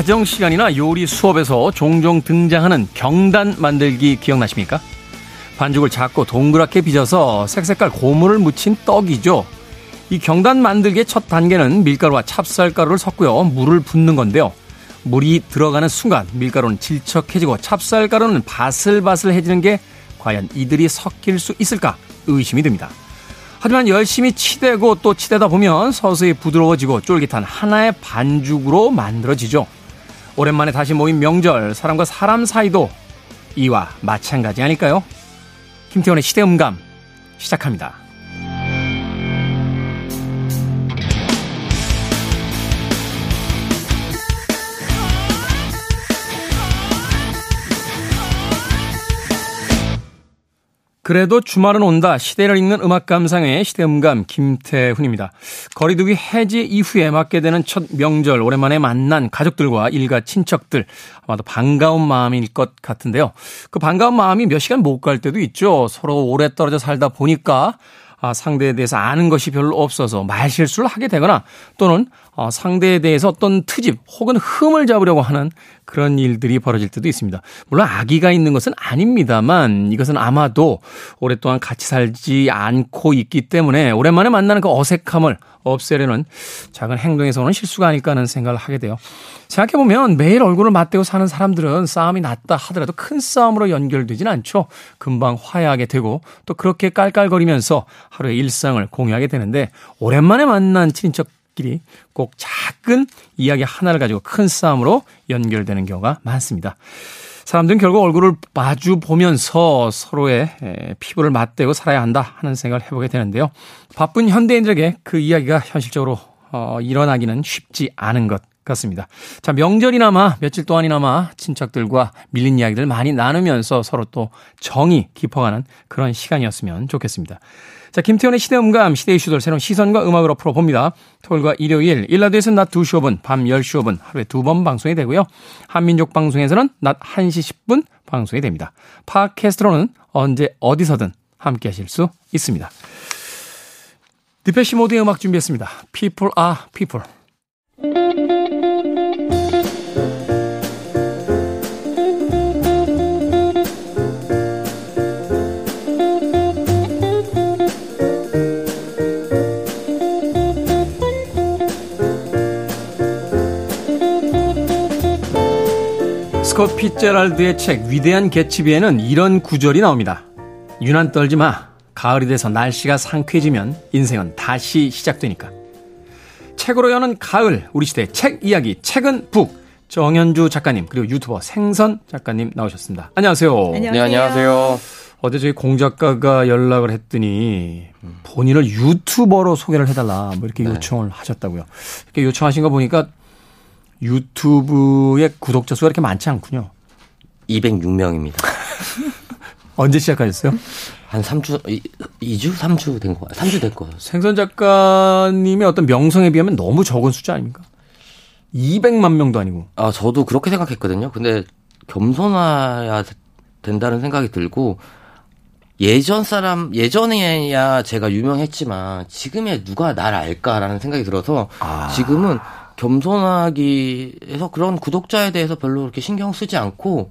가정 시간이나 요리 수업에서 종종 등장하는 경단 만들기 기억나십니까? 반죽을 작고 동그랗게 빚어서 색색깔 고무를 묻힌 떡이죠. 이 경단 만들기의 첫 단계는 밀가루와 찹쌀가루를 섞고요. 물을 붓는 건데요. 물이 들어가는 순간 밀가루는 질척해지고 찹쌀가루는 바슬바슬해지는 게 과연 이들이 섞일 수 있을까 의심이 듭니다. 하지만 열심히 치대고 또 치대다 보면 서서히 부드러워지고 쫄깃한 하나의 반죽으로 만들어지죠. 오랜만에 다시 모인 명절, 사람과 사람 사이도 이와 마찬가지 아닐까요? 김태원의 시대음감 시작합니다. 그래도 주말은 온다. 시대를 읽는 음악 감상의 시대음감 김태훈입니다. 거리두기 해제 이후에 맞게 되는 첫 명절 오랜만에 만난 가족들과 일가 친척들 아마도 반가운 마음일 것 같은데요. 그 반가운 마음이 몇 시간 못 갈 때도 있죠. 서로 오래 떨어져 살다 보니까 아, 상대에 대해서 아는 것이 별로 없어서 말실수를 하게 되거나 또는 어, 상대에 대해서 어떤 트집 혹은 흠을 잡으려고 하는 그런 일들이 벌어질 때도 있습니다. 물론 악의가 있는 것은 아닙니다만 이것은 아마도 오랫동안 같이 살지 않고 있기 때문에 오랜만에 만나는 그 어색함을 없애려는 작은 행동에서 오는 실수가 아닐까 하는 생각을 하게 돼요. 생각해보면 매일 얼굴을 맞대고 사는 사람들은 싸움이 났다 하더라도 큰 싸움으로 연결되진 않죠. 금방 화해하게 되고 또 그렇게 깔깔거리면서 하루의 일상을 공유하게 되는데 오랜만에 만난 친인척 끼리 꼭 작은 이야기 하나를 가지고 큰 싸움으로 연결되는 경우가 많습니다. 사람들은 결국 얼굴을 마주 보면서 서로의 피부를 맞대고 살아야 한다 하는 생각을 해보게 되는데요. 바쁜 현대인들에게 그 이야기가 현실적으로 어, 일어나기는 쉽지 않은 것 같습니다. 자, 명절이나마 며칠 동안이나마 친척들과 밀린 이야기들 많이 나누면서 서로 또 정이 깊어가는 그런 시간이었으면 좋겠습니다. 자, 김태현의 시대음감, 시대 이슈들 새로운 시선과 음악으로 풀어봅니다. 토요일과 일요일, 일라드에서는 낮 2시 5분, 밤 10시 5분 하루에 두 번 방송이 되고요. 한민족 방송에서는 낮 1시 10분 방송이 됩니다. 팟캐스트로는 언제 어디서든 함께 하실 수 있습니다. 디페시 모드의 음악 준비했습니다. People are people. 스콧 피제랄드의 책 위대한 개츠비에는 이런 구절이 나옵니다. 유난 떨지 마. 가을이 돼서 날씨가 상쾌해지면 인생은 다시 시작되니까. 책으로 여는 가을, 우리 시대의 책 이야기, 책은 북. 정현주 작가님, 그리고 유튜버 생선 작가님 나오셨습니다. 안녕하세요. 안녕하세요. 네, 안녕하세요. 어제 저희 공 작가가 연락을 했더니 본인을 유튜버로 소개를 해달라 뭐 이렇게 네. 요청을 하셨다고요. 이렇게 요청하신 거 보니까 유튜브의 구독자 수가 이렇게 많지 않군요. 206명입니다. 언제 시작하셨어요? 한 3주, 2주? 3주 된 거, 3주 될 거예요. 생선 작가님의 어떤 명성에 비하면 너무 적은 숫자 아닙니까? 200만 명도 아니고. 아, 저도 그렇게 생각했거든요. 근데 겸손해야 된다는 생각이 들고, 예전 사람, 예전에야 제가 유명했지만, 지금에 누가 날 알까라는 생각이 들어서, 아. 지금은 겸손하기 해서 그런 구독자에 대해서 별로 그렇게 신경 쓰지 않고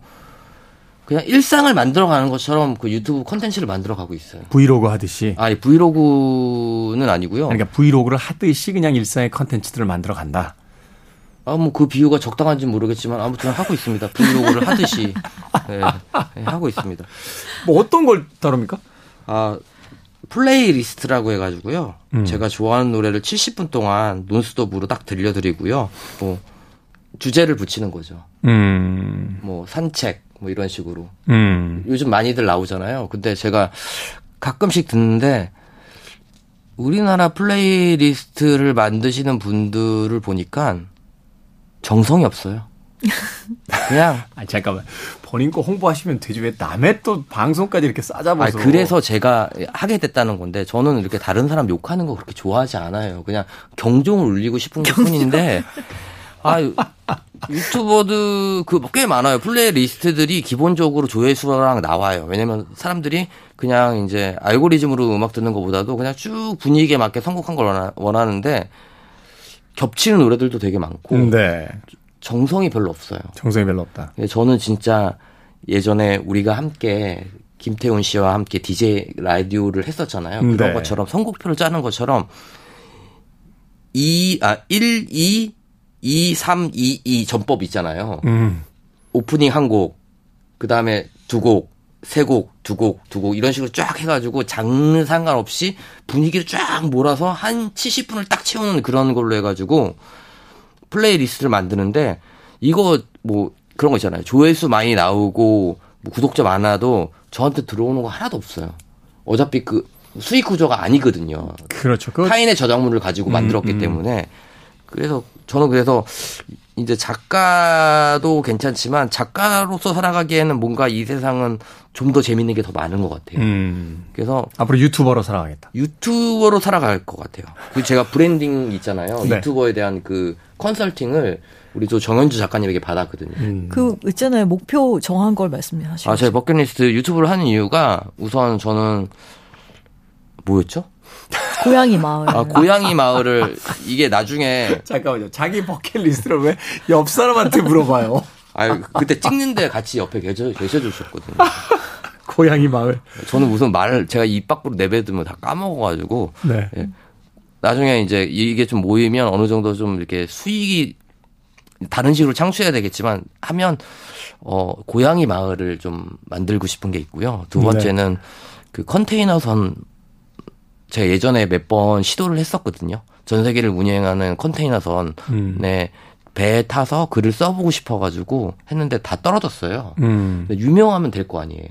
그냥 일상을 만들어가는 것처럼 그 유튜브 컨텐츠를 만들어가고 있어요. 브이로그 하듯이. 아, 브이로그는 아니고요. 그러니까 브이로그를 하듯이 그냥 일상의 컨텐츠들을 만들어간다. 아, 뭐 그 비유가 적당한지 모르겠지만 아무튼 하고 있습니다. 브이로그를 하듯이 네, 네, 하고 있습니다. 뭐 어떤 걸 다룹니까? 아, 플레이리스트라고 해가지고요. 음. 제가 좋아하는 노래를 70분 동안 논스톱으로 딱 들려드리고요. 뭐 주제를 붙이는 거죠. 음. 뭐 산책 뭐 이런 식으로. 음. 요즘 많이들 나오잖아요. 근데 제가 가끔씩 듣는데 우리나라 플레이리스트를 만드시는 분들을 보니까 정성이 없어요. 그냥. 아 잠깐만. 본인 거 홍보하시면 되지. 왜 남의 또 방송까지 이렇게 싸잡아서. 아 그래서 제가 하게 됐다는 건데 저는 이렇게 다른 사람 욕하는 거 그렇게 좋아하지 않아요. 그냥 경종을 울리고 싶은 것 뿐인데. 아 유튜버들 그 꽤 많아요. 플레이리스트들이 기본적으로 조회수랑 나와요. 왜냐면 사람들이 그냥 이제 알고리즘으로 음악 듣는 것보다도 그냥 쭉 분위기에 맞게 선곡한 걸 원하는데 겹치는 노래들도 되게 많고. 네. 정성이 별로 없어요. 정성이 별로 없다. 저는 진짜 예전에 우리가 함께 김태훈 씨와 함께 DJ 라디오를 했었잖아요. 그런 네. 것처럼 선곡표를 짜는 것처럼 2, 아, 1, 2, 2, 3, 2, 2 전법 있잖아요. 음. 오프닝 한 곡, 그 다음에 두 곡, 세 곡, 두 곡, 두 곡, 이런 식으로 쫙 해가지고 장르 상관없이 분위기를 쫙 몰아서 한 70분을 딱 채우는 그런 걸로 해가지고 플레이리스트를 만드는데 이거 뭐 그런 거 있잖아요. 조회수 많이 나오고 뭐 구독자 많아도 저한테 들어오는 거 하나도 없어요. 어차피 그 수익 구조가 아니거든요. 그렇죠. 타인의 저작물을 가지고 음, 만들었기 음, 음. 때문에 그래서 저는 그래서 이제 작가도 괜찮지만 작가로서 살아가기에는 뭔가 이 세상은 좀 더 재밌는 게 더 많은 것 같아요. 음. 그래서 앞으로 유튜버로 살아가겠다. 유튜버로 살아갈 것 같아요. 그 제가 브랜딩 있잖아요. 네. 유튜버에 대한 그 컨설팅을 우리 또 정현주 작가님에게 받았거든요. 음. 그 있잖아요. 목표 정한 걸 말씀하시죠. 아, 제 버킷리스트 유튜브를 하는 이유가 우선 저는 뭐였죠? 고양이 마을. 아, 고양이 마을을 이게 나중에 잠깐만요. 자기 버킷리스트를 왜 옆 사람한테 물어봐요? 아, 그때 찍는데 같이 옆에 계셔 계셔 주셨거든요. 고양이 마을. 저는 무슨 말을 제가 입 밖으로 내뱉으면 다 까먹어가지고. 네. 예. 나중에 이제 이게 좀 모이면 어느 정도 좀 이렇게 수익이 다른 식으로 창출해야 되겠지만 하면 어 고양이 마을을 좀 만들고 싶은 게 있고요. 두 네. 번째는 네. 그 컨테이너선 제가 예전에 몇 번 시도를 했었거든요. 전 세계를 운행하는 컨테이너선에 음. 배에 타서 글을 써보고 싶어가지고 했는데 다 떨어졌어요. 음. 유명하면 될 거 아니에요.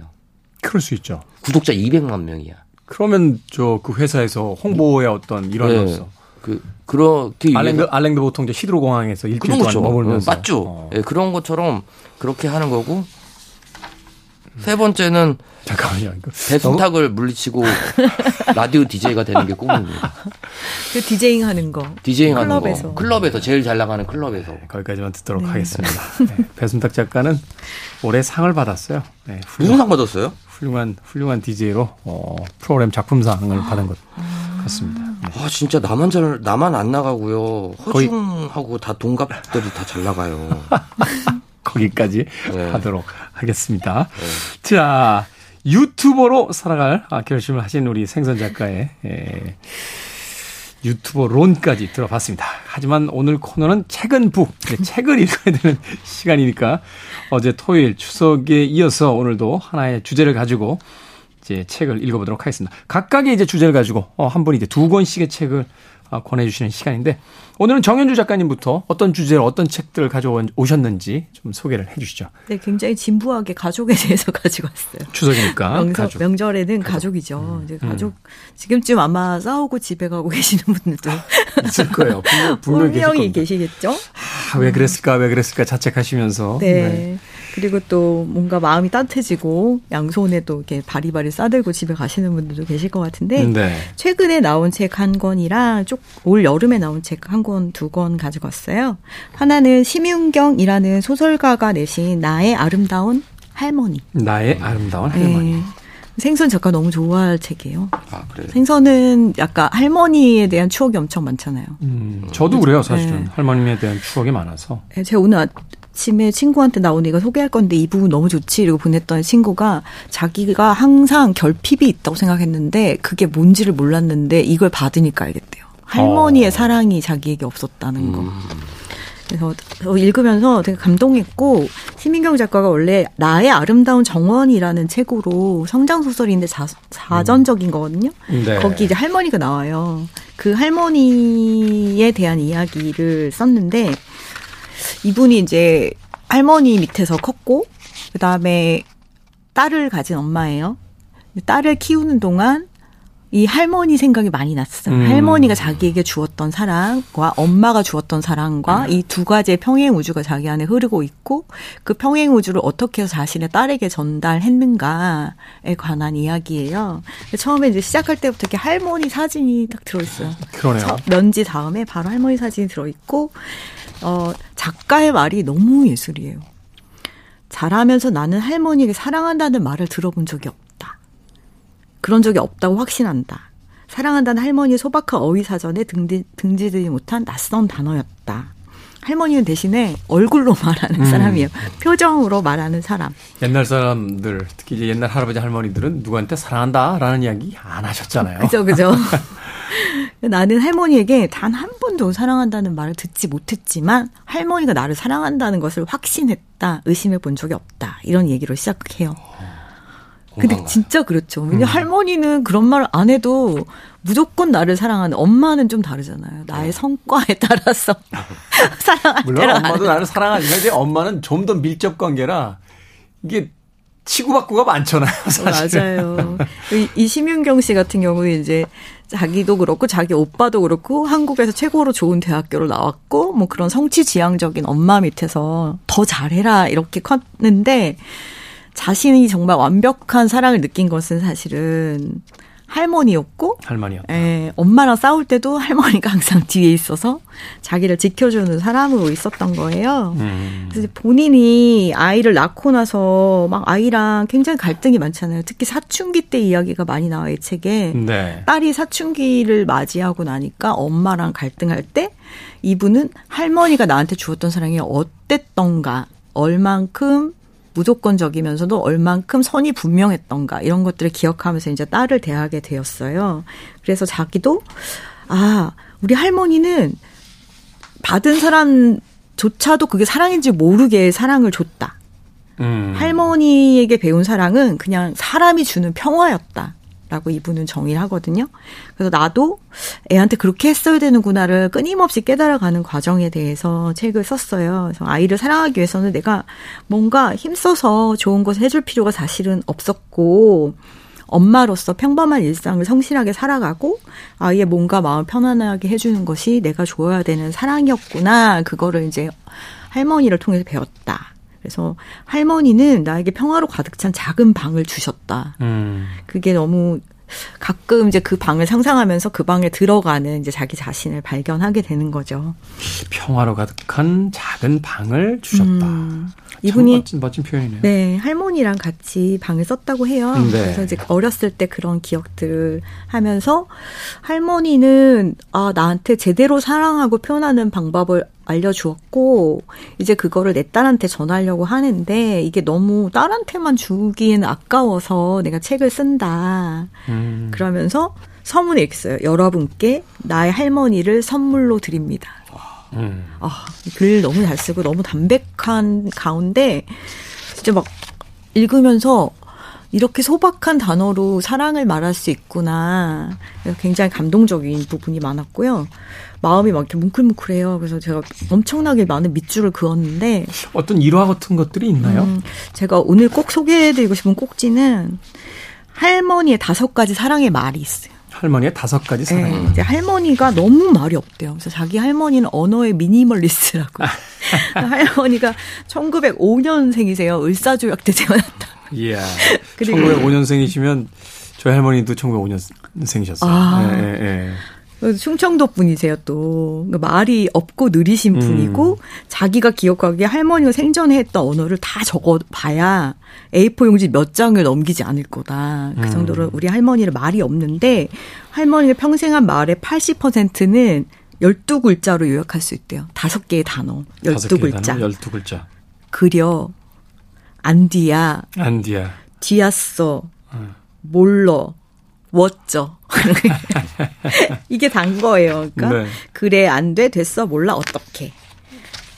그럴 수 있죠. 구독자 200만 명이야. 그러면 저 그 회사에서 홍보의 어떤 일환으로서 네. 그 그렇게 알랭드 알랭드 보통 이제 히드로 공항에서 일주일 동안. 머물면서 맞죠. 어. 네, 그런 것처럼 그렇게 하는 거고 세 번째는 잠깐만요. 배순탁을 너무... 물리치고 라디오 DJ가 되는 게 꿈입니다. 그 디제잉 하는 거. 디제잉 하는 클럽에서. 거. 클럽에서 제일 잘 나가는 클럽에서. 네, 거기까지만 듣도록 네. 하겠습니다. 네, 배순탁 작가는 올해 상을 받았어요. 네, 무슨 상 받았어요? 훌륭한 훌륭한 DJ로 어, 프로그램 작품상을 받은 것 같습니다. 네. 아 진짜 나만 잘 나만 안 나가고요. 허중하고 다 동갑들이 다 잘 나가요. 거기까지 네. 하도록 하겠습니다. 네. 자 유튜버로 살아갈 아, 결심을 하신 우리 생선 작가의 예, 유튜버 론까지 들어봤습니다. 하지만 오늘 코너는 책은 북, 책을 읽어야 되는 시간이니까 어제 토요일 추석에 이어서 오늘도 하나의 주제를 가지고 이제 책을 읽어보도록 하겠습니다. 각각의 이제 주제를 가지고 어, 한 분이 이제 두 권씩의 책을 어, 권해주시는 시간인데 오늘은 정현주 작가님부터 어떤 주제로 어떤 책들을 가져오셨는지 좀 소개를 해주시죠. 네, 굉장히 진부하게 가족에 대해서 가지고 왔어요. 추석이니까 명절, 명절에는 가족. 이죠 음. 이제 가족 음. 지금쯤 아마 싸우고 집에 가고 계시는 분들도 있을 거예요. 분명, 분명히 계시겠죠. 아, 왜 그랬을까, 왜 그랬을까 자책하시면서. 네. 네. 그리고 또 뭔가 마음이 따뜻해지고 양손에 또 이렇게 바리바리 싸들고 집에 가시는 분들도 계실 것 같은데 네. 최근에 나온 책 한 권이랑 쭉 올 여름에 나온 책 한 권, 두 권 가지고 왔어요. 하나는 심윤경이라는 소설가가 내신 나의 아름다운 할머니. 나의 아름다운 할머니. 네. 생선 작가 너무 좋아할 책이에요. 아, 그래요? 생선은 약간 할머니에 대한 추억이 엄청 많잖아요. 음, 저도 그래요, 사실은. 네. 할머님에 대한 추억이 많아서. 네, 제가 오늘 아침에 친구한테 나온 이거 소개할 건데 이 부분 너무 좋지 이러고 보냈던 친구가 자기가 항상 결핍이 있다고 생각했는데 그게 뭔지를 몰랐는데 이걸 받으니까 알겠대요. 할머니의 어. 사랑이 자기에게 없었다는 거. 음. 그래서 읽으면서 되게 감동했고 시민경 작가가 원래 나의 아름다운 정원이라는 책으로 성장 소설인데 자, 자전적인 거거든요. 네. 거기 이제 할머니가 나와요. 그 할머니에 대한 이야기를 썼는데 이분이 이제 할머니 밑에서 컸고 그다음에 딸을 가진 엄마예요. 딸을 키우는 동안 이 할머니 생각이 많이 났어요. 음. 할머니가 자기에게 주었던 사랑과 엄마가 주었던 사랑과 음. 이두 가지의 평행 우주가 자기 안에 흐르고 있고 그 평행 우주를 어떻게 해서 자신의 딸에게 전달했는가에 관한 이야기예요. 처음에 이제 시작할 때부터 이렇게 할머니 사진이 딱 들어있어요. 그러네요. 면지 다음에 바로 할머니 사진이 들어있고 어, 작가의 말이 너무 예술이에요. 자라면서 나는 할머니에게 사랑한다는 말을 들어본 적이 없다. 그런 적이 없다고 확신한다. 사랑한다는 할머니의 소박한 어휘 사전에 등지, 등지지 못한 낯선 단어였다. 할머니는 대신에 얼굴로 말하는 음. 사람이에요. 표정으로 말하는 사람. 옛날 사람들, 특히 이제 옛날 할아버지 할머니들은 누구한테 사랑한다라는 이야기 안 하셨잖아요. 그죠, 그죠. 나는 할머니에게 단 한 번도 사랑한다는 말을 듣지 못했지만 할머니가 나를 사랑한다는 것을 확신했다, 의심해 본 적이 없다. 이런 얘기로 시작해요. 근데 공감가요. 진짜 그렇죠. 왜냐 할머니는 그런 말 안 해도 무조건 나를 사랑하는 엄마는 좀 다르잖아요. 나의 성과에 따라서 사랑할 물론 엄마도 안 나를 사랑하지만 이제 엄마는 좀 더 밀접 관계라 이게 치고받고가 많잖아요, 사실. 맞아요. 이- 이 심윤경 씨 같은 경우에 이제 자기도 그렇고 자기 오빠도 그렇고 한국에서 최고로 좋은 대학교를 나왔고 뭐 그런 성취 지향적인 엄마 밑에서 더 잘해라 이렇게 컸는데 자신이 정말 완벽한 사랑을 느낀 것은 사실은 할머니였고 할머니였다. 예, 엄마랑 싸울 때도 할머니가 항상 뒤에 있어서 자기를 지켜주는 사람으로 있었던 거예요. 음. 그래서 본인이 아이를 낳고 나서 막 아이랑 굉장히 갈등이 많잖아요. 특히 사춘기 때 이야기가 많이 나와요, 이 책에. 네. 딸이 사춘기를 맞이하고 나니까 엄마랑 갈등할 때 이분은 할머니가 나한테 주었던 사랑이 어땠던가, 얼만큼 무조건적이면서도 얼만큼 선이 분명했던가 이런 것들을 기억하면서 이제 딸을 대하게 되었어요. 그래서 자기도 아 우리 할머니는 받은 사람조차도 그게 사랑인지 모르게 사랑을 줬다. 음. 할머니에게 배운 사랑은 그냥 사람이 주는 평화였다. 라고 이분은 정의를 하거든요. 그래서 나도 애한테 그렇게 했어야 되는구나를 끊임없이 깨달아가는 과정에 대해서 책을 썼어요. 그래서 아이를 사랑하기 위해서는 내가 뭔가 힘써서 좋은 것을 해줄 필요가 사실은 없었고, 엄마로서 평범한 일상을 성실하게 살아가고, 아이의 몸과 마음 편안하게 해주는 것이 내가 줘야 되는 사랑이었구나. 그거를 이제 할머니를 통해서 배웠다. 그래서 할머니는 나에게 평화로 가득 찬 작은 방을 주셨다. 음. 그게 너무 가끔 이제 그 방을 상상하면서 그 방에 들어가는 이제 자기 자신을 발견하게 되는 거죠. 평화로 가득한 작은 방을 주셨다. 음, 참 이분이 멋진, 멋진 표현이네요. 네, 할머니랑 같이 방을 썼다고 해요. 네. 그래서 이제 어렸을 때 그런 기억들을 하면서 할머니는 아, 나한테 제대로 사랑하고 표현하는 방법을 알려주었고, 이제 그거를 내 딸한테 전하려고 하는데, 이게 너무 딸한테만 주기에는 아까워서 내가 책을 쓴다. 음. 그러면서 이렇게 써요. 여러분께 나의 할머니를 선물로 드립니다. 음. 아, 글 너무 잘 쓰고 너무 담백한 가운데 진짜 막 읽으면서 이렇게 소박한 단어로 사랑을 말할 수 있구나. 굉장히 감동적인 부분이 많았고요. 마음이 막 이렇게 뭉클뭉클해요. 그래서 제가 엄청나게 많은 밑줄을 그었는데, 어떤 일화 같은 것들이 있나요? 음, 제가 오늘 꼭 소개해드리고 싶은 꼭지는 할머니의 다섯 가지 사랑의 말이 있어요. 할머니의 다섯 가지 사랑. 네, 이제 할머니가 너무 말이 없대요. 그래서 자기 할머니는 언어의 미니멀리스트라고. 할머니가 1905년생이세요. 을사조약 때 태어났다. 이야. 그리고- 1905년생이시면 저희 할머니도 1905년생이셨어요. 아. 예, 예, 예. 충청도 분이세요 또 그러니까 말이 없고 느리신 음. 분이고 자기가 기억하기에 할머니가 생전에 했던 언어를 다 적어 봐야 A4 용지 몇 장을 넘기지 않을 거다. 그 음. 정도로 우리 할머니는 말이 없는데 할머니가 평생 한 말의 80%는 12글자로 요약할 수 있대요. 다섯 개의 단어, 다섯 개의 12글자. 단어, 12글자. 그려, 안디야, 안디야. 디았어, 음. 몰러, 워쩌. 이게 단 거예요. 그러니까 네. 그래 안 돼, 됐어, 몰라, 어떻게.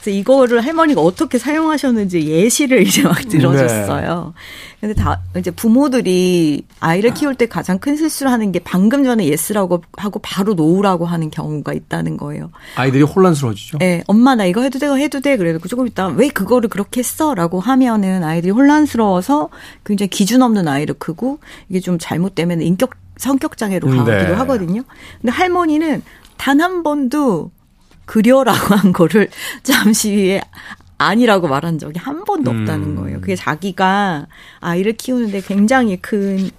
그래서 이거를 할머니가 어떻게 사용하셨는지 예시를 이제 막 들어줬어요. 근데 다 이제 부모들이 아이를 키울 때 가장 큰 실수를 하는 게 방금 전에 yes라고 하고 바로 no라고 하는 경우가 있다는 거예요. 아이들이 혼란스러워지죠. 예, 엄마 나 이거 해도 돼, 이거 해도 돼. 그래도 조금 있다 왜 그거를 그렇게 했어?라고 하면은 아이들이 혼란스러워서 굉장히 기준 없는 아이를 크고 이게 좀 잘못되면 인격 성격 장애로 음, 가기도 네. 하거든요. 근데 할머니는 단 한 번도 그려라고 한 거를 잠시 아니라고 말한 적이 한 번도 음. 없다는 거예요. 그게 자기가 아이를 키우는데 굉장히 큰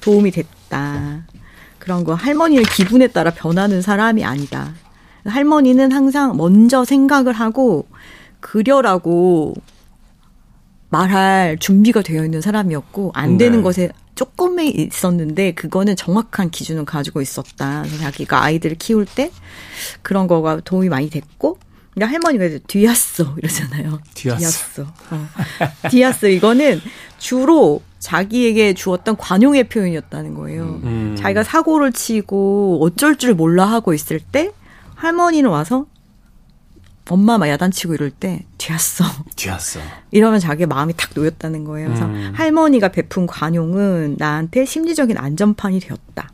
도움이 됐다. 그런 거 할머니의 기분에 따라 변하는 사람이 아니다. 할머니는 항상 먼저 생각을 하고 그려라고 말할 준비가 되어 있는 사람이었고 안 되는 네. 것에 조금에 있었는데 그거는 정확한 기준을 가지고 있었다. 자기가 아이들을 키울 때 그런 거가 도움이 많이 됐고 그러니까 할머니가 이제 뒤았어 이러잖아요. 뒤았어. 뒤았어. 어. 이거는 주로 자기에게 주었던 관용의 표현이었다는 거예요. 음. 자기가 사고를 치고 어쩔 줄 몰라 하고 있을 때 할머니는 와서 엄마 막 야단치고 이럴 때 뒤았어. 뒤았어. 이러면 자기 마음이 탁 놓였다는 거예요. 그래서 음. 할머니가 베푼 관용은 나한테 심리적인 안전판이 되었다.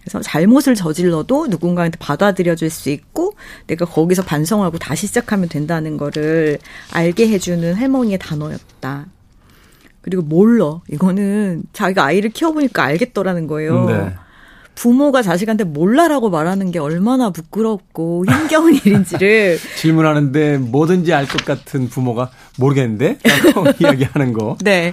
그래서 잘못을 저질러도 누군가한테 받아들여줄 수 있고 내가 거기서 반성하고 다시 시작하면 된다는 거를 알게 해주는 할머니의 단어였다. 그리고 몰라. 이거는 자기가 아이를 키워보니까 알겠더라는 거예요. 네. 부모가 자식한테 몰라라고 말하는 게 얼마나 부끄럽고 힘겨운 일인지를 질문하는데 뭐든지 알 것 같은 부모가 모르겠는데? 라고 이야기하는 거. 네.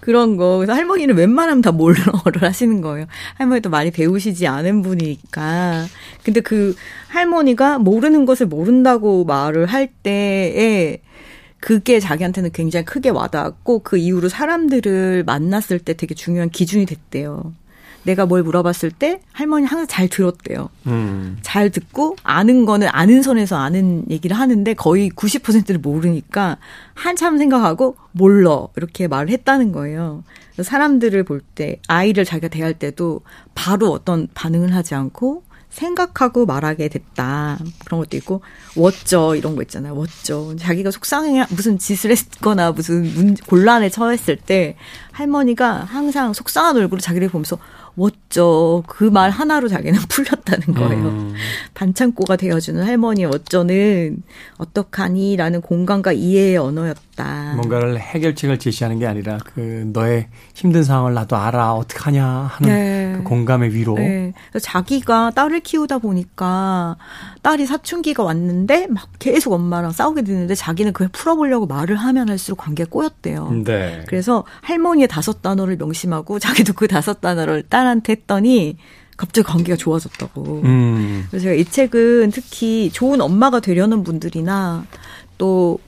그런 거. 그래서 할머니는 웬만하면 다 몰라를 하시는 거예요. 할머니도 많이 배우시지 않은 분이니까. 근데 그 할머니가 모르는 것을 모른다고 말을 할 때에 그게 자기한테는 굉장히 크게 와닿았고 그 이후로 사람들을 만났을 때 되게 중요한 기준이 됐대요. 내가 뭘 물어봤을 때 할머니 항상 잘 들었대요. 음. 잘 듣고 아는 거는 아는 선에서 아는 얘기를 하는데 거의 90%를 모르니까 한참 생각하고 몰라 이렇게 말을 했다는 거예요. 사람들을 볼 때 아이를 자기가 대할 때도 바로 어떤 반응을 하지 않고 생각하고 말하게 됐다. 그런 것도 있고 워쩌 이런 거 있잖아요. 워쩌 자기가 속상해 무슨 짓을 했거나 무슨 문, 곤란에 처했을 때 할머니가 항상 속상한 얼굴로 자기를 보면서 我 워쩌 그 말 하나로 자기는 풀렸다는 거예요. 음. 반창고가 되어주는 할머니의 어쩌는 어떡하니라는 공감과 이해의 언어였다. 뭔가를 해결책을 제시하는 게 아니라 그 너의 힘든 상황을 나도 알아 어떡하냐 하는 네. 그 공감의 위로. 네. 자기가 딸을 키우다 보니까 딸이 사춘기가 왔는데 막 계속 엄마랑 싸우게 되는데 자기는 그걸 풀어보려고 말을 하면 할수록 관계가 꼬였대요. 네. 그래서 할머니의 다섯 단어를 명심하고 자기도 그 다섯 단어를 딸한테 했더니 갑자기 관계가 좋아졌다고. 음. 그래서 제가 이 책은 특히 좋은 엄마가 되려는 분들이나 또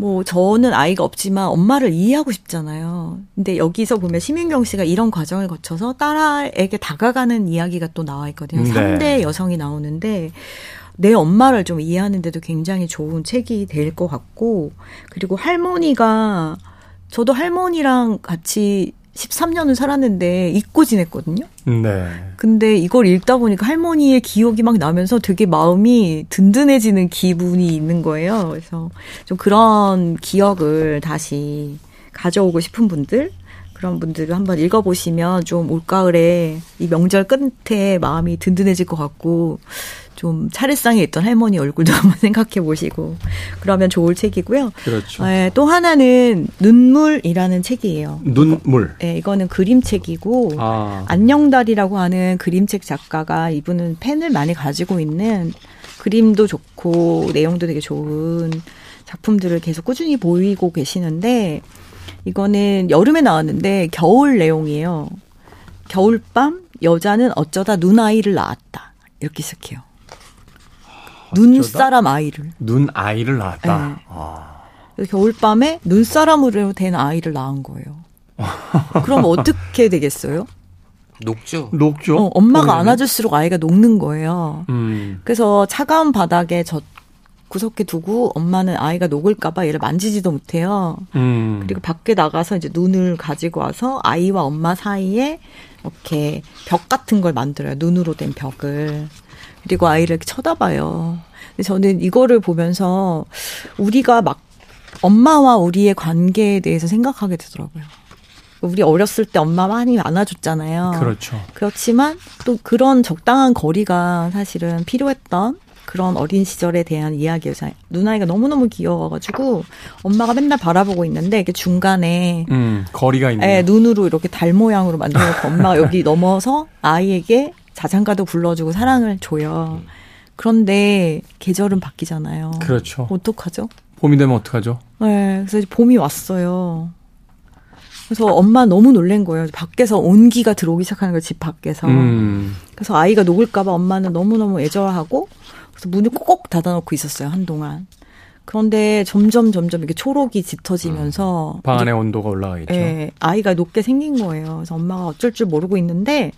뭐 저는 아이가 없지만 엄마를 이해하고 싶잖아요. 근데 여기서 보면 심윤경 씨가 이런 과정을 거쳐서 딸에게 다가가는 이야기가 또 나와 있거든요. 네. 삼대 여성이 나오는데 내 엄마를 좀 이해하는데도 굉장히 좋은 책이 될 것 같고 그리고 할머니가 저도 할머니랑 같이 13년을 살았는데 잊고 지냈거든요. 네. 근데 이걸 읽다 보니까 할머니의 기억이 막 나면서 되게 마음이 든든해지는 기분이 있는 거예요. 그래서 좀 그런 기억을 다시 가져오고 싶은 분들, 그런 분들을 한번 읽어보시면 좀 올가을에 이 명절 끝에 마음이 든든해질 것 같고 좀 차례상에 있던 할머니 얼굴도 한번 생각해 보시고 그러면 좋을 책이고요. 그렇죠. 네, 또 하나는 눈물이라는 책이에요. 눈물. 네, 이거는 그림책이고 아. 안녕달이라고 하는 그림책 작가가 이분은 펜을 많이 가지고 있는 그림도 좋고 내용도 되게 좋은 작품들을 계속 꾸준히 보이고 계시는데 이거는 여름에 나왔는데 겨울 내용이에요. 겨울밤 여자는 어쩌다 눈아이를 낳았다. 이렇게 시작해요. 눈사람 아이를. 눈 아이를 낳았다. 네. 아. 그래서 겨울밤에 눈사람으로 된 아이를 낳은 거예요. 그럼 어떻게 되겠어요? 녹죠. 녹죠. 어, 엄마가 보면은. 안아줄수록 아이가 녹는 거예요. 음. 그래서 차가운 바닥에 저 구석에 두고 엄마는 아이가 녹을까봐 얘를 만지지도 못해요. 음. 그리고 밖에 나가서 이제 눈을 가지고 와서 아이와 엄마 사이에 이렇게 벽 같은 걸 만들어요. 눈으로 된 벽을. 그리고 아이를 이렇게 쳐다봐요. 근데 저는 이거를 보면서 우리가 막 엄마와 우리의 관계에 대해서 생각하게 되더라고요. 우리 어렸을 때 엄마 많이 안아줬잖아요. 그렇죠. 그렇지만 또 그런 적당한 거리가 사실은 필요했던 그런 어린 시절에 대한 이야기여서 누나이가 너무너무 귀여워가지고 엄마가 맨날 바라보고 있는데 이게 중간에 음. 거리가 있는. 예, 눈으로 이렇게 달 모양으로 만들어놓고 엄마가 여기 넘어서 아이에게 자장가도 불러주고 사랑을 줘요. 그런데 계절은 바뀌잖아요. 그렇죠. 어떡하죠? 봄이 되면 어떡하죠? 네, 그래서 이제 봄이 왔어요. 그래서 엄마 너무 놀란 거예요. 밖에서 온기가 들어오기 시작하는 거예요, 집 밖에서. 음. 그래서 아이가 녹을까봐 엄마는 너무너무 애절하고, 그래서 문을 꼭 닫아놓고 있었어요, 한동안. 그런데 점점 점점 이렇게 초록이 짙어지면서. 방 안의 온도가 올라가겠죠. 예, 아이가 녹게 생긴 거예요. 그래서 엄마가 어쩔 줄 모르고 있는데,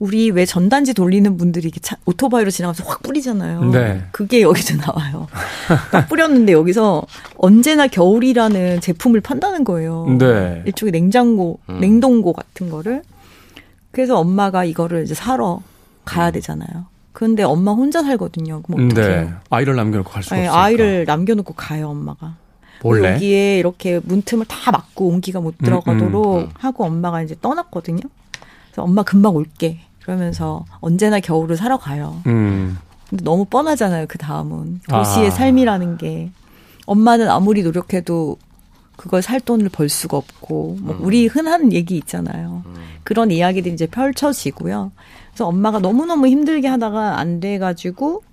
우리 왜 전단지 돌리는 분들이 이렇게 차, 오토바이로 지나가면서 확 뿌리잖아요. 네. 그게 여기서 나와요. 딱 뿌렸는데 여기서 언제나 겨울이라는 제품을 판다는 거예요. 네. 일종의 냉장고, 음. 냉동고 같은 거를. 그래서 엄마가 이거를 이제 사러 가야 되잖아요. 그런데 엄마 혼자 살거든요. 그럼? 네. 아이를 남겨놓고 갈 수가 네, 없으니까. 아이를 남겨놓고 가요, 엄마가. 몰래. 여기에 이렇게 문틈을 다 막고 온기가 못 들어가도록 음, 음. 하고 엄마가 이제 떠났거든요. 그래서 엄마 금방 올게. 그러면서 언제나 겨울을 사러 가요. 음. 근데 너무 뻔하잖아요. 그 다음은 도시의 아. 삶이라는 게 엄마는 아무리 노력해도 그걸 살 돈을 벌 수가 없고 뭐 음. 우리 흔한 얘기 있잖아요. 그런 이야기들이 이제 펼쳐지고요. 그래서 엄마가 너무 너무 힘들게 하다가 안 돼 가지고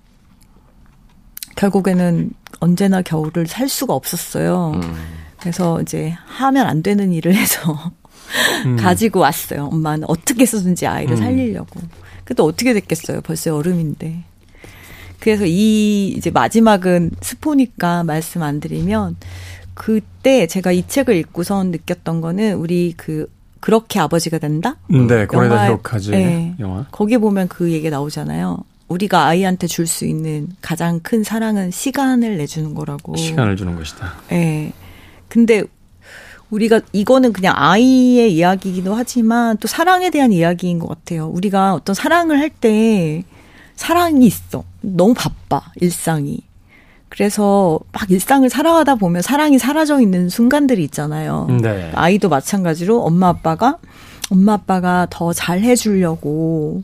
결국에는 언제나 겨울을 살 수가 없었어요. 음. 그래서 이제 하면 안 되는 일을 해서 음. 가지고 왔어요. 엄마는 어떻게 해서든지 아이를 음. 살리려고. 근데 어떻게 됐겠어요. 벌써 여름인데. 그래서 이 이제 마지막은 스포니까 말씀 안 드리면 그때 제가 이 책을 읽고선 느꼈던 거는 우리 그 그렇게 아버지가 된다? 네, 고레다 히로카즈 네. 영화. 거기 보면 그 얘기 나오잖아요. 우리가 아이한테 줄 수 있는 가장 큰 사랑은 시간을 내주는 거라고. 시간을 주는 것이다. 예. 근데 우리가 이거는 그냥 아이의 이야기이기도 하지만 또 사랑에 대한 이야기인 것 같아요. 우리가 어떤 사랑을 할 때 사랑이 있어. 너무 바빠, 일상이. 그래서 막 일상을 살아가다 보면 사랑이 사라져 있는 순간들이 있잖아요. 네. 아이도 마찬가지로 엄마 아빠가 엄마 아빠가 더 잘 해주려고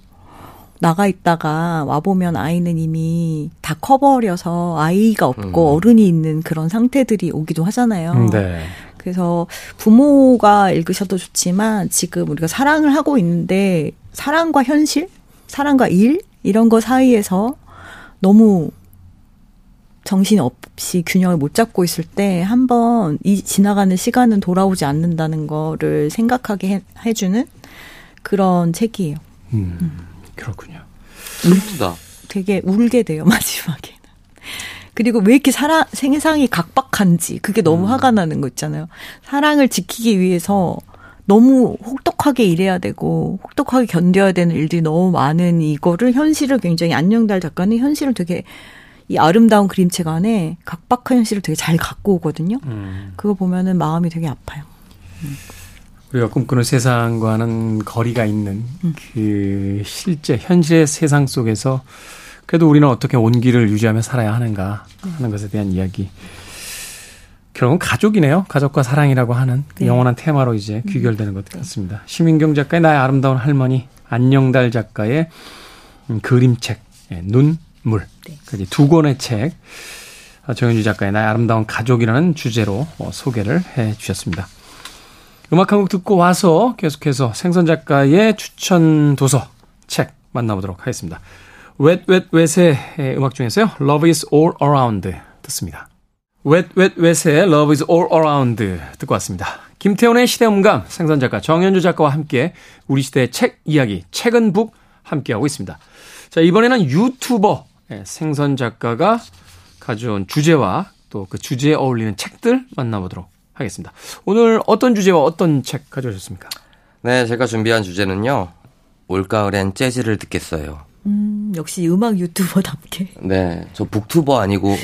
나가 있다가 와보면 아이는 이미 다 커버려서 아이가 없고 음. 어른이 있는 그런 상태들이 오기도 하잖아요. 네. 그래서 부모가 읽으셔도 좋지만 지금 우리가 사랑을 하고 있는데 사랑과 현실, 사랑과 일 이런 거 사이에서 너무 정신 없이 균형을 못 잡고 있을 때 한번 이 지나가는 시간은 돌아오지 않는다는 거를 생각하게 해, 해주는 그런 책이에요. 음. 그렇군요. 슬프다. 되게 울게 돼요 마지막에는. 그리고 왜 이렇게 사랑 생상이 각박한지 그게 너무 화가 나는 거 있잖아요. 사랑을 지키기 위해서 너무 혹독하게 일해야 되고 혹독하게 견뎌야 되는 일들이 너무 많은 이거를 현실을 굉장히 안녕달 작가는 현실을 되게 이 아름다운 그림책 안에 각박한 현실을 되게 잘 갖고 오거든요. 음. 그거 보면은 마음이 되게 아파요. 우리가 꿈꾸는 세상과는 거리가 있는 음. 그 실제 현실의 세상 속에서 그래도 우리는 어떻게 온기를 유지하며 살아야 하는가 하는 것에 대한 이야기. 결국은 가족이네요. 가족과 사랑이라고 하는 그 네. 영원한 테마로 이제 귀결되는 것 같습니다. 심인경 작가의 나의 아름다운 할머니, 안녕달 작가의 음, 그림책, 예, 눈물. 네. 까지 두 권의 책, 아, 정현주 작가의 나의 아름다운 가족이라는 주제로 어, 소개를 해 주셨습니다. 음악 한 곡 듣고 와서 계속해서 생선 작가의 추천 도서 책 만나보도록 하겠습니다. Wet의 음악 중에서요. Love is all around 듣습니다. Wet의 Love is all around 듣고 왔습니다. 김태훈의 시대음감 생선 작가 정현주 작가와 함께 우리 시대의 책 이야기 책은 북 함께하고 있습니다. 자 이번에는 유튜버 예, 생선 작가가 가져온 주제와 또 그 주제에 어울리는 책들 만나보도록 하겠습니다. 오늘 어떤 주제와 어떤 책 가져오셨습니까? 네, 제가 준비한 주제는요. 올가을엔 재즈를 듣겠어요. 음, 역시 음악 유튜버답게. 네, 저 북투버 아니고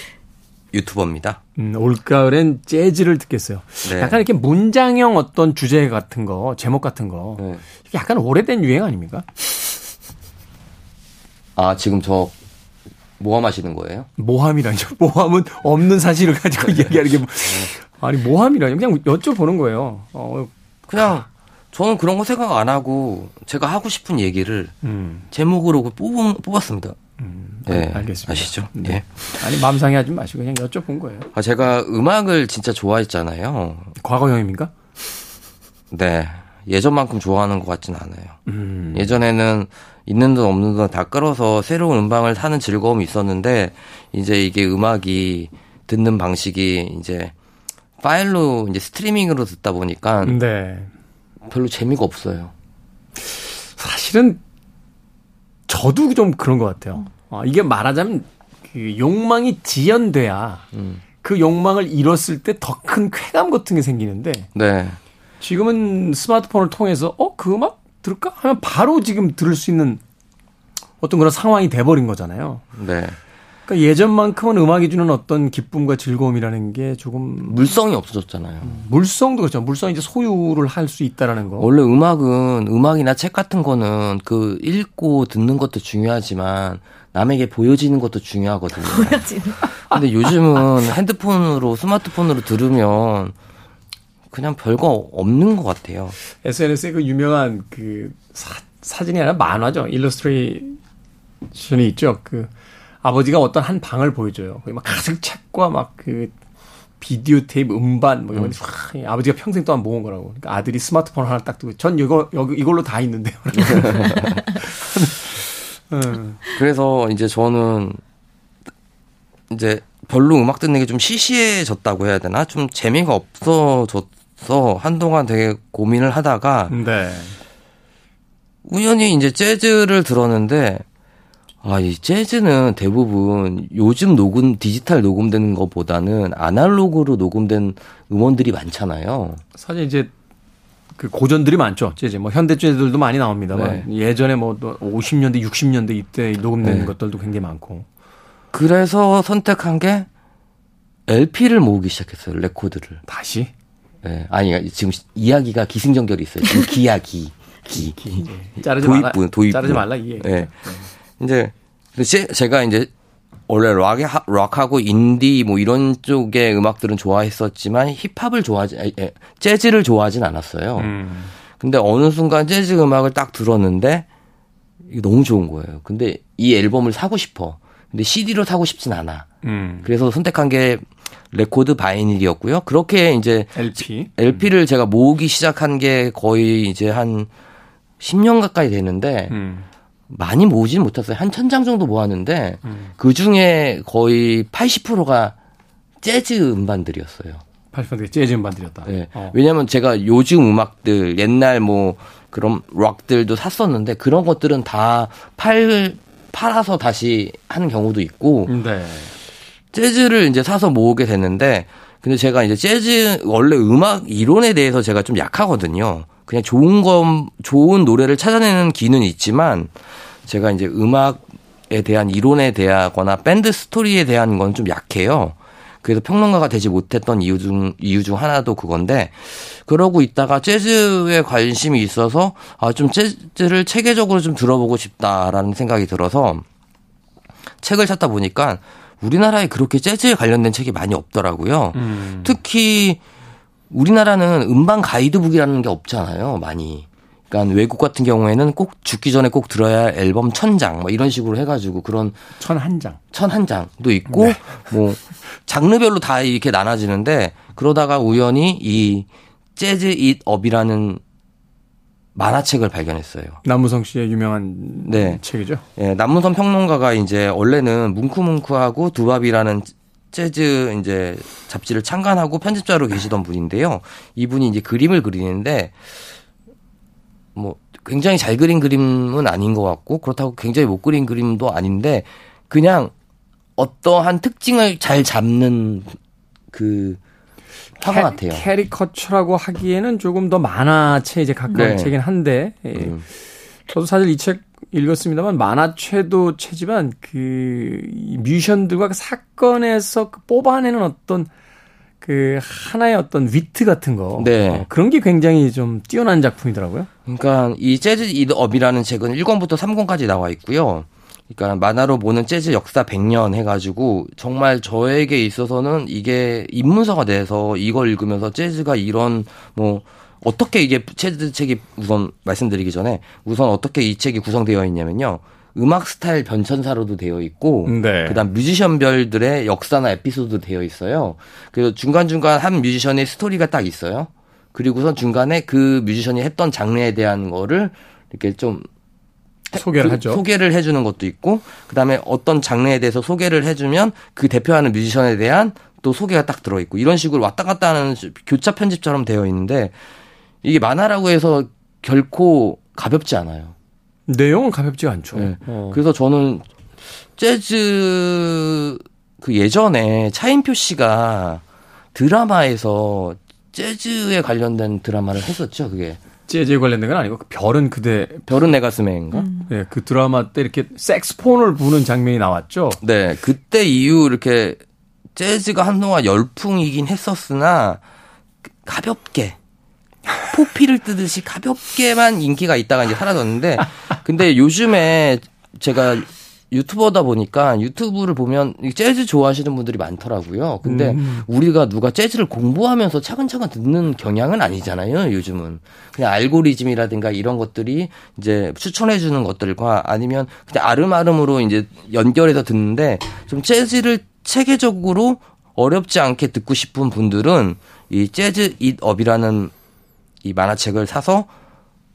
유튜버입니다. 음, 올가을엔 재즈를 듣겠어요. 네. 약간 이렇게 문장형 어떤 주제 같은 거, 제목 같은 거. 네. 약간 오래된 유행 아닙니까? 아, 지금 저 모함하시는 거예요? 모함이라뇨. 모함은 없는 사실을 가지고 이야기하는 게 뭐. 아니, 모함이라뇨. 그냥 여쭤보는 거예요. 어, 그냥 저는 그런 거 생각 안 하고 제가 하고 싶은 얘기를 음, 제목으로 뽑, 뽑았습니다. 음, 네, 알겠습니다. 아시죠? 네. 예. 아니, 맘 상해하지 마시고 그냥 여쭤본 거예요. 아, 제가 음악을 진짜 좋아했잖아요. 과거형입니까? 네. 예전만큼 좋아하는 것 같진 않아요. 음, 예전에는 있는 돈 없는 돈 다 끌어서 새로운 음방을 사는 즐거움이 있었는데 이제 이게 음악이 듣는 방식이 이제 파일로 이제 스트리밍으로 듣다 보니까 네. 별로 재미가 없어요. 사실은 저도 좀 그런 것 같아요. 어, 이게 말하자면 그 욕망이 지연돼야 음. 그 욕망을 이뤘을 때 더 큰 쾌감 같은 게 생기는데 네. 지금은 스마트폰을 통해서 어 그 음악 들을까 하면 바로 지금 들을 수 있는 어떤 그런 상황이 돼버린 거잖아요. 네. 그러니까 예전만큼은 음악이 주는 어떤 기쁨과 즐거움이라는 게 조금 물성이 없어졌잖아요. 물성도 그렇죠. 물성 이제 소유를 할 수 있다라는 거. 원래 음악은 음악이나 책 같은 거는 그 읽고 듣는 것도 중요하지만 남에게 보여지는 것도 중요하거든요. 보여지는. 근데 요즘은 핸드폰으로 스마트폰으로 들으면 그냥 별거 없는 것 같아요. SNS에 그 유명한 그 사, 사진이 아니라 만화죠. 일러스트레이션이 있죠. 그 아버지가 어떤 한 방을 보여줘요. 거기 막 가득 책과 막 그 비디오 테이프 음반 뭐 이런 음. 아버지가 평생 동안 모은 거라고. 그러니까 아들이 스마트폰 하나 딱 두고 전 이거 여기 이걸로 다 있는데요. 음. 그래서 이제 저는 이제 별로 음악 듣는 게 좀 시시해졌다고 해야 되나? 좀 재미가 없어졌어. 한동안 되게 고민을 하다가 네. 우연히 이제 재즈를 들었는데 아, 이 재즈는 대부분 요즘 녹음, 디지털 녹음되는 것보다는 아날로그로 녹음된 음원들이 많잖아요. 사실 이제 그 고전들이 많죠. 재즈. 뭐 현대 재즈들도 많이 나옵니다만 네. 예전에 뭐 50년대, 60년대 이때 녹음된 네. 것들도 굉장히 많고. 그래서 선택한 게 LP를 모으기 시작했어요. 레코드를. 다시? 네. 아니, 지금 이야기가 기승전결이 있어요. 지금 기야 기. 기. 기. 자르지 도입부, 말라. 도입부. 자르지 말라, 이게. 네. 이제 제, 제가 이제 원래 락에 락하고 인디 뭐 이런 쪽의 음악들은 좋아했었지만 힙합을 좋아하지 에, 재즈를 좋아하진 않았어요. 음. 근데 어느 순간 재즈 음악을 딱 들었는데 이게 너무 좋은 거예요. 근데 이 앨범을 사고 싶어. 근데 CD로 사고 싶진 않아. 음. 그래서 선택한 게 레코드 vinyl이었고요. 그렇게 이제 LP LP를 제가 모으기 시작한 게 거의 이제 한 10년 가까이 되는데 음. 많이 모으지는 못했어요. 한 천 장 정도 모았는데 음. 그 중에 거의 80%가 재즈 음반들이었어요. 80% 재즈 음반들이었다. 네. 어. 왜냐하면 제가 요즘 음악들 옛날 뭐 그런 락들도 샀었는데 그런 것들은 다 팔 팔아서 다시 하는 경우도 있고 네. 재즈를 이제 사서 모으게 됐는데 근데 제가 이제 재즈 원래 음악 이론에 대해서 제가 좀 약하거든요. 그냥 좋은 거 좋은 노래를 찾아내는 기는 있지만 제가 이제 음악에 대한 이론에 대하거나 밴드 스토리에 대한 건 좀 약해요. 그래서 평론가가 되지 못했던 이유 중 이유 중 하나도 그건데 그러고 있다가 재즈에 관심이 있어서 아 좀 재즈를 체계적으로 좀 들어보고 싶다라는 생각이 들어서 책을 찾다 보니까 우리나라에 그렇게 재즈에 관련된 책이 많이 없더라고요. 음. 특히 우리나라는 음반 가이드북이라는 게 없잖아요, 많이. 그러니까 외국 같은 경우에는 꼭 죽기 전에 꼭 들어야 할 앨범 천장 뭐 이런 식으로 해가지고 그런 천 한 장, 천 한 장도 있고 네. 뭐 장르별로 다 이렇게 나눠지는데 그러다가 우연히 이 재즈 잇 업이라는 만화책을 발견했어요. 남무성 씨의 유명한 네. 책이죠. 예, 네, 남무성 평론가가 이제 원래는 뭉크뭉크하고 두밥이라는 재즈 이제 잡지를 창간하고 편집자로 계시던 분인데요. 이분이 이제 그림을 그리는데 뭐 굉장히 잘 그린 그림은 아닌 것 같고 그렇다고 굉장히 못 그린 그림도 아닌데 그냥 어떠한 특징을 잘 잡는 그 화가 같아요. 캐리커처라고 하기에는 조금 더 만화체에 이제 가까운 네. 책이긴 한데 예. 음. 저도 사실 이 책 읽었습니다만 만화체도 체지만 그 뮤지션들과 그 사건에서 그 뽑아내는 어떤 그 하나의 어떤 위트 같은 거 네. 어, 그런 게 굉장히 좀 뛰어난 작품이더라고요. 그러니까 이 재즈 이업이라는 책은 1권부터 3권까지 나와 있고요. 그러니까 만화로 보는 재즈 역사 100년 해가지고 정말 저에게 있어서는 이게 입문서가 돼서 이걸 읽으면서 재즈가 이런 뭐 어떻게 이게 재즈 책이 우선 말씀드리기 전에 우선 어떻게 이 책이 구성되어 있냐면요. 음악 스타일 변천사로도 되어 있고 네. 그다음 뮤지션별들의 역사나 에피소드 되어 있어요. 그래서 중간중간 한 뮤지션의 스토리가 딱 있어요. 그리고선 중간에 그 뮤지션이 했던 장르에 대한 거를 이렇게 좀 소개를 그, 하죠. 소개를 해주는 것도 있고, 그 다음에 어떤 장르에 대해서 소개를 해주면 그 대표하는 뮤지션에 대한 또 소개가 딱 들어있고, 이런 식으로 왔다 갔다 하는 교차 편집처럼 되어 있는데, 이게 만화라고 해서 결코 가볍지 않아요. 내용은 가볍지 않죠. 네. 어. 그래서 저는 재즈 그 예전에 차인표 씨가 드라마에서 재즈에 관련된 드라마를 했었죠. 그게 재즈에 관련된 건 아니고 그 별은 그대 별은 내 가슴에인가? 음. 네, 그 드라마 때 이렇게 색스폰을 부는 장면이 나왔죠. 네, 그때 이후 이렇게 재즈가 한동안 열풍이긴 했었으나 가볍게 포피를 뜨듯이 가볍게만 인기가 있다가 이제 사라졌는데 근데 요즘에 제가 유튜버다 보니까 유튜브를 보면 재즈 좋아하시는 분들이 많더라고요. 근데 음. 우리가 누가 재즈를 공부하면서 차근차근 듣는 경향은 아니잖아요. 요즘은 그냥 알고리즘이라든가 이런 것들이 이제 추천해 주는 것들과 아니면 그냥 아름아름으로 이제 연결해서 듣는데 좀 재즈를 체계적으로 어렵지 않게 듣고 싶은 분들은 이 재즈 잇업이라는 이 만화책을 사서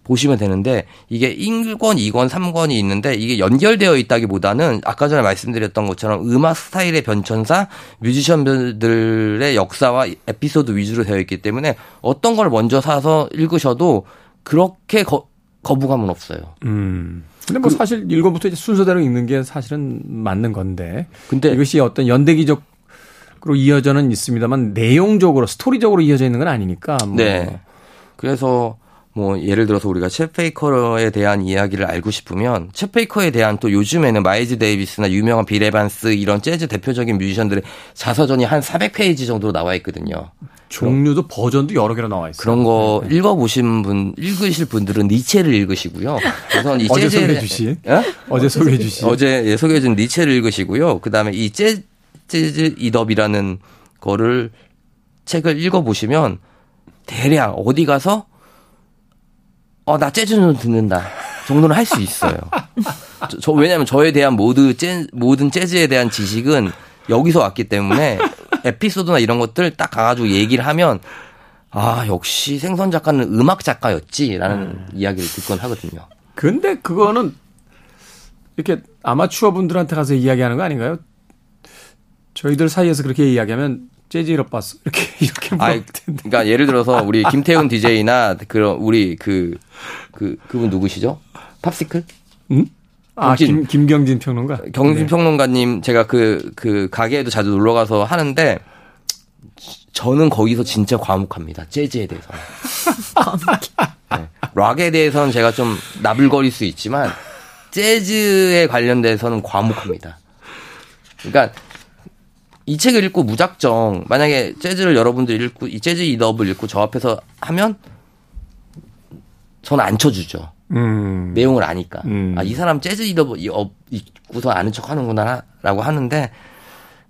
보시면 되는데 이게 1권, 2권, 3권이 있는데 이게 연결되어 있다기보다는 아까 전에 말씀드렸던 것처럼 음악 스타일의 변천사, 뮤지션들의 역사와 에피소드 위주로 되어 있기 때문에 어떤 걸 먼저 사서 읽으셔도 그렇게 거, 거부감은 없어요. 음. 근데 뭐 사실 1권부터 이제 순서대로 읽는 게 사실은 맞는 건데. 근데 이것이 어떤 연대기적 으로 이어져는 있습니다만 내용적으로 스토리적으로 이어져 있는 건 아니니까. 뭐. 네. 그래서 뭐 예를 들어서 우리가 쳇 베이커에 대한 이야기를 알고 싶으면 쳇 베이커에 대한 또 요즘에는 마일즈 데이비스나 유명한 빌 에반스 이런 재즈 대표적인 뮤지션들의 자서전이 한 400페이지 정도로 나와 있거든요. 종류도 버전도 여러 개로 나와 있어요. 그런 거 네. 읽어보신 분, 읽으실 분들은 니체를 읽으시고요. 우선 이 어제 재즈에 소개해 주신. 예? 어제 소개해 주신. 어제 예, 소개해 준 니체를 읽으시고요. 그 다음에 이 재, 재즈 이덥이라는 거를 책을 읽어보시면 대략 어디 가서 어, 나 재즈는 듣는다. 정도는 할 수 있어요. 저, 저- 왜냐면 저에 대한 모두 재, 모든 재즈에 대한 지식은 여기서 왔기 때문에 에피소드나 이런 것들 딱 가가지고 얘기를 하면 아, 역시 생선 작가는 음악 작가였지라는 음. 이야기를 듣곤 하거든요. 근데 그거는 이렇게 아마추어 분들한테 가서 이야기하는 거 아닌가요? 저희들 사이에서 그렇게 이야기하면 재즈 잃어 봤어. 이렇게 이렇게 텐데. 그러니까 예를 들어서 우리 김태훈 DJ나 그런 우리 그, 그, 그 분 누구시죠? 팝시클? 응? 아. 김, 김경진 평론가. 경진 네. 평론가님 제가 그, 그 가게에도 자주 놀러 가서 하는데 저는 거기서 진짜 과묵합니다. 재즈에 대해서. 네. 락에 대해서는 제가 좀 나불거릴 수 있지만 재즈에 관련돼서는 과묵합니다. 그러니까 이 책을 읽고 무작정 만약에 재즈를 여러분들 읽고 이 재즈 이덥을 읽고 저 앞에서 하면 저는 안 쳐주죠. 음. 내용을 아니까. 음. 아, 이 사람 재즈 이더 입고서 아는 척 하는구나라고 하는데,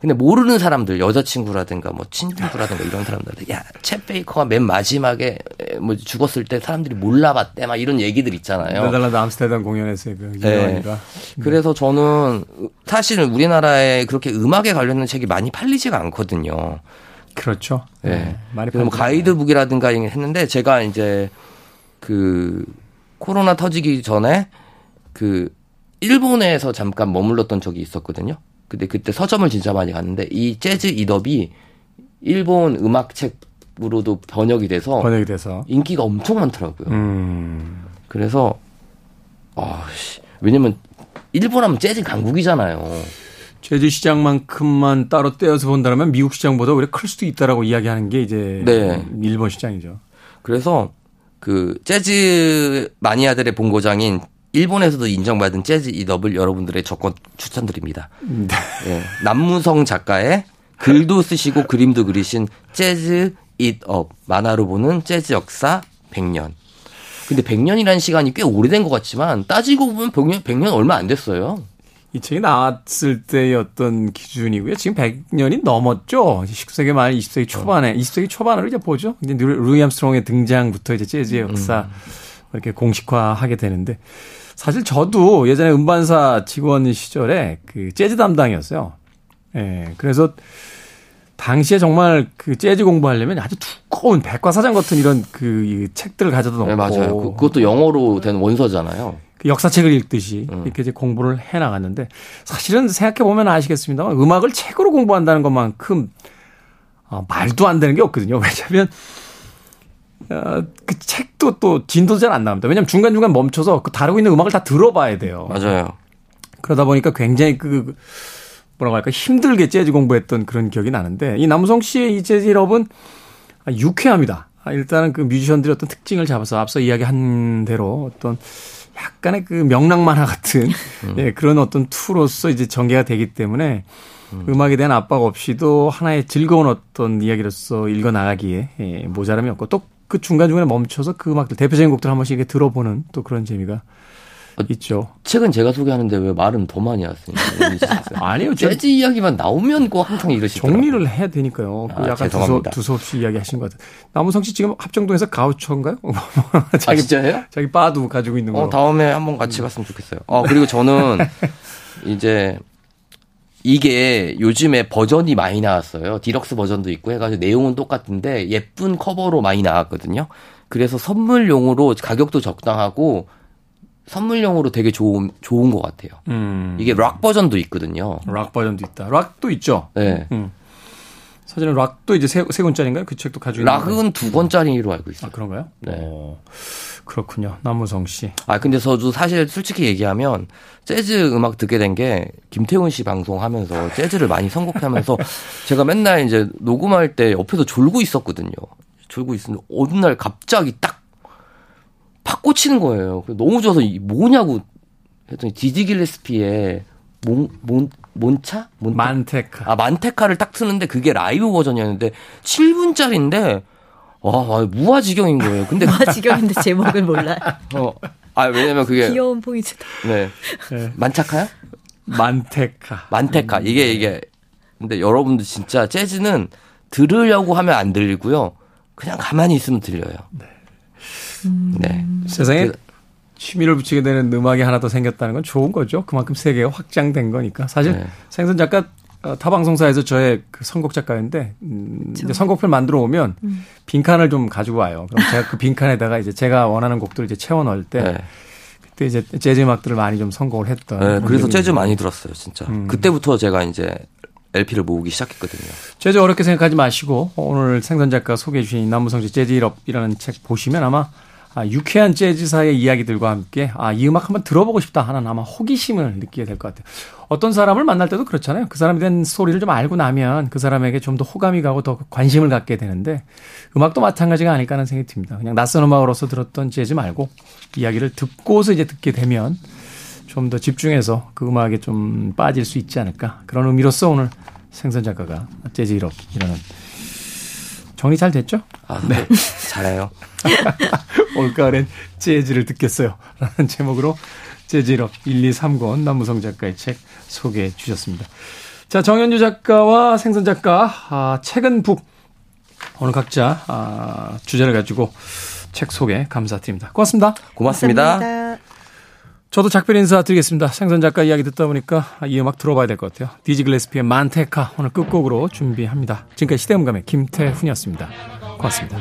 근데 모르는 사람들, 여자친구라든가 뭐 친구라든가 이런 사람들, 야, 챗 베이커가 맨 마지막에 뭐 죽었을 때 사람들이 몰라봤대, 막 이런 얘기들 있잖아요. 네덜란드 암스테르담 공연에서의 그 네. 유명한이가. 그래서 저는 사실은 우리나라에 그렇게 음악에 관련된 책이 많이 팔리지가 않거든요. 그렇죠. 네. 네. 많이 뭐. 가이드북이라든가 했는데 제가 이제 그 코로나 터지기 전에 그 일본에서 잠깐 머물렀던 적이 있었거든요. 근데 그때 서점을 진짜 많이 갔는데 이 재즈 이덥이 일본 음악 책으로도 번역이 돼서 번역이 돼서. 인기가 엄청 많더라고요. 음. 그래서 아, 씨. 왜냐면 일본 하면 재즈 강국이잖아요. 재즈 시장만큼만 따로 떼어서 본다면 미국 시장보다 오히려 클 수도 있다라고 이야기하는 게 이제 네. 일본 시장이죠. 그래서 그 재즈 마니아들의 본고장인 일본에서도 인정받은 Jazz It Up을 여러분들의 적극 추천드립니다. 네. 예, 남무성 작가의 글도 쓰시고 그림도 그리신 Jazz It Up 만화로 보는 재즈 역사 100년. 근데 100년이라는 시간이 꽤 오래된 것 같지만 따지고 보면 100년, 100년 얼마 안 됐어요. 이 책이 나왔을 때의 어떤 기준이고요. 지금 100년이 넘었죠. 19세기 말 20세기 초반에, 20세기 초반으로 이제 보죠. 이제 루- 루이 암스트롱의 등장부터 이제 재즈의 역사 이렇게 공식화하게 되는데 사실 저도 예전에 음반사 직원 시절에 그 재즈 담당이었어요. 예. 그래서 당시에 정말 그 재즈 공부하려면 아주 두꺼운 백과사전 같은 이런 그이 책들을 가져다 놓고 네, 맞아요. 그, 그것도 영어로 된 원서잖아요. 그 역사책을 읽듯이 음. 이렇게 이제 공부를 해 나갔는데 사실은 생각해 보면 아시겠습니다만 음악을 책으로 공부한다는 것만큼 어, 말도 안 되는 게 없거든요. 왜냐하면 어, 그 책도 또 진도도 잘 안 나옵니다. 왜냐하면 중간 중간 멈춰서 그 다루고 있는 음악을 다 들어봐야 돼요. 맞아요. 그러다 보니까 굉장히 그 뭐라고 할까 힘들게 재즈 공부했던 그런 기억이 나는데 이 남우성 씨의 이 재즈 럽은 유쾌합니다. 아, 일단은 그 뮤지션들의 어떤 특징을 잡아서 앞서 이야기한 대로 어떤 약간의 그 명랑 만화 같은 음. 예, 그런 어떤 투로서 이제 전개가 되기 때문에 음. 악에 대한 압박 없이도 하나의 즐거운 어떤 이야기로서 읽어 나가기에 예, 모자람이 없고 또 그 중간중간에 멈춰서 그 음악들 대표적인 곡들 한 번씩 들어보는 또 그런 재미가 어, 있죠. 책은 제가 소개하는데 왜 말은 더 많이 하세요? 아니요. 재즈 이야기만 나오면 꼭 항상 이러시더라고요. 정리를 해야 되니까요. 그 아, 약간 두서, 두서 없이 이야기하시는 것 같아요. 남무성 씨 지금 합정동에서 가우처인가요? 자기, 아, 진짜예요? 자기 바도 가지고 있는 거. 어, 다음에 한번 같이 갔으면 좋겠어요. 어, 그리고 저는 이제 이게 요즘에 버전이 많이 나왔어요. 디럭스 버전도 있고 해가지고 내용은 똑같은데 예쁜 커버로 많이 나왔거든요. 그래서 선물용으로 가격도 적당하고 선물용으로 되게 좋은 좋은 것 같아요. 음. 이게 락 버전도 있거든요. 락 버전도 있다. 락도 있죠. 네. 음. 사실은 락도 이제 세, 세 권짜리인가요? 그 책도 가지고 락은 두 권짜리로 알고 있어요. 아, 그런가요? 네. 오, 그렇군요. 남무성 씨. 아, 근데 저도 사실 솔직히 얘기하면 재즈 음악 듣게 된 게 김태훈 씨 방송하면서 재즈를 많이 선곡하면서 제가 맨날 이제 녹음할 때 옆에서 졸고 있었거든요. 졸고 있었는데 어느 날 갑자기 딱 팍 꽂히는 거예요. 너무 좋아서 뭐냐고 했더니 디지 길레스피의 몬, 몬, 몬차? 몬 만테카. 아, 만테카를 딱 트는데 그게 라이브 버전이었는데 7분짜리인데 와, 무화지경인 거예요. 근데 무화지경인데 제목을 몰라요. 어. 아, 왜냐면 그게 귀여운 포인트다. 네. 네. 만차카요? 만테카. 만테카. 이게 이게 근데 여러분들 진짜 재즈는 들으려고 하면 안 들리고요. 그냥 가만히 있으면 들려요. 네. 음. 네. 세상에 그, 취미를 붙이게 되는 음악이 하나 더 생겼다는 건 좋은 거죠. 그만큼 세계가 확장된 거니까. 사실 네. 생선 작가 어, 타 방송사에서 저의 그 선곡 작가인데 음, 이제 선곡표를 만들어 오면 음. 빈칸을 좀 가지고 와요. 그럼 제가 그 빈칸에다가 이제 제가 원하는 곡들을 이제 채워 넣을 때 네. 그때 이제 재즈 음악들을 많이 좀 선곡을 했던. 네, 그래서 재즈 많이 들었어요, 진짜. 음. 그때부터 제가 이제 LP를 모으기 시작했거든요. 재즈 어렵게 생각하지 마시고 오늘 생선 작가 소개해 주신 남무성지 재즈 일업이라는 책 보시면 아마 아, 유쾌한 재즈사의 이야기들과 함께 아, 이 음악 한번 들어보고 싶다 하는 아마 호기심을 느끼게 될 것 같아요. 어떤 사람을 만날 때도 그렇잖아요. 그 사람에 대한 스토리를 좀 알고 나면 그 사람에게 좀 더 호감이 가고 더 관심을 갖게 되는데 음악도 마찬가지가 아닐까 하는 생각이 듭니다. 그냥 낯선 음악으로서 들었던 재즈 말고 이야기를 듣고서 이제 듣게 되면 좀 더 집중해서 그 음악에 좀 빠질 수 있지 않을까. 그런 의미로서 오늘 생선 작가가 재즈 1업이라는 정리 잘 됐죠? 아, 네. 잘해요. 올가을엔 재즈를 듣겠어요. 라는 제목으로 재즈럽 1, 2, 3권 남무성 작가의 책 소개해 주셨습니다. 자, 정현주 작가와 생선 작가, 아, 책은 북. 오늘 각자, 아, 주제를 가지고 책 소개 감사드립니다. 고맙습니다. 고맙습니다. 고맙습니다. 저도 작별 인사 드리겠습니다. 생선 작가 이야기 듣다 보니까 이 음악 들어봐야 될 것 같아요. 디지 글래스피의 만테카 오늘 끝곡으로 준비합니다. 지금까지 시대음감의 김태훈이었습니다. 고맙습니다.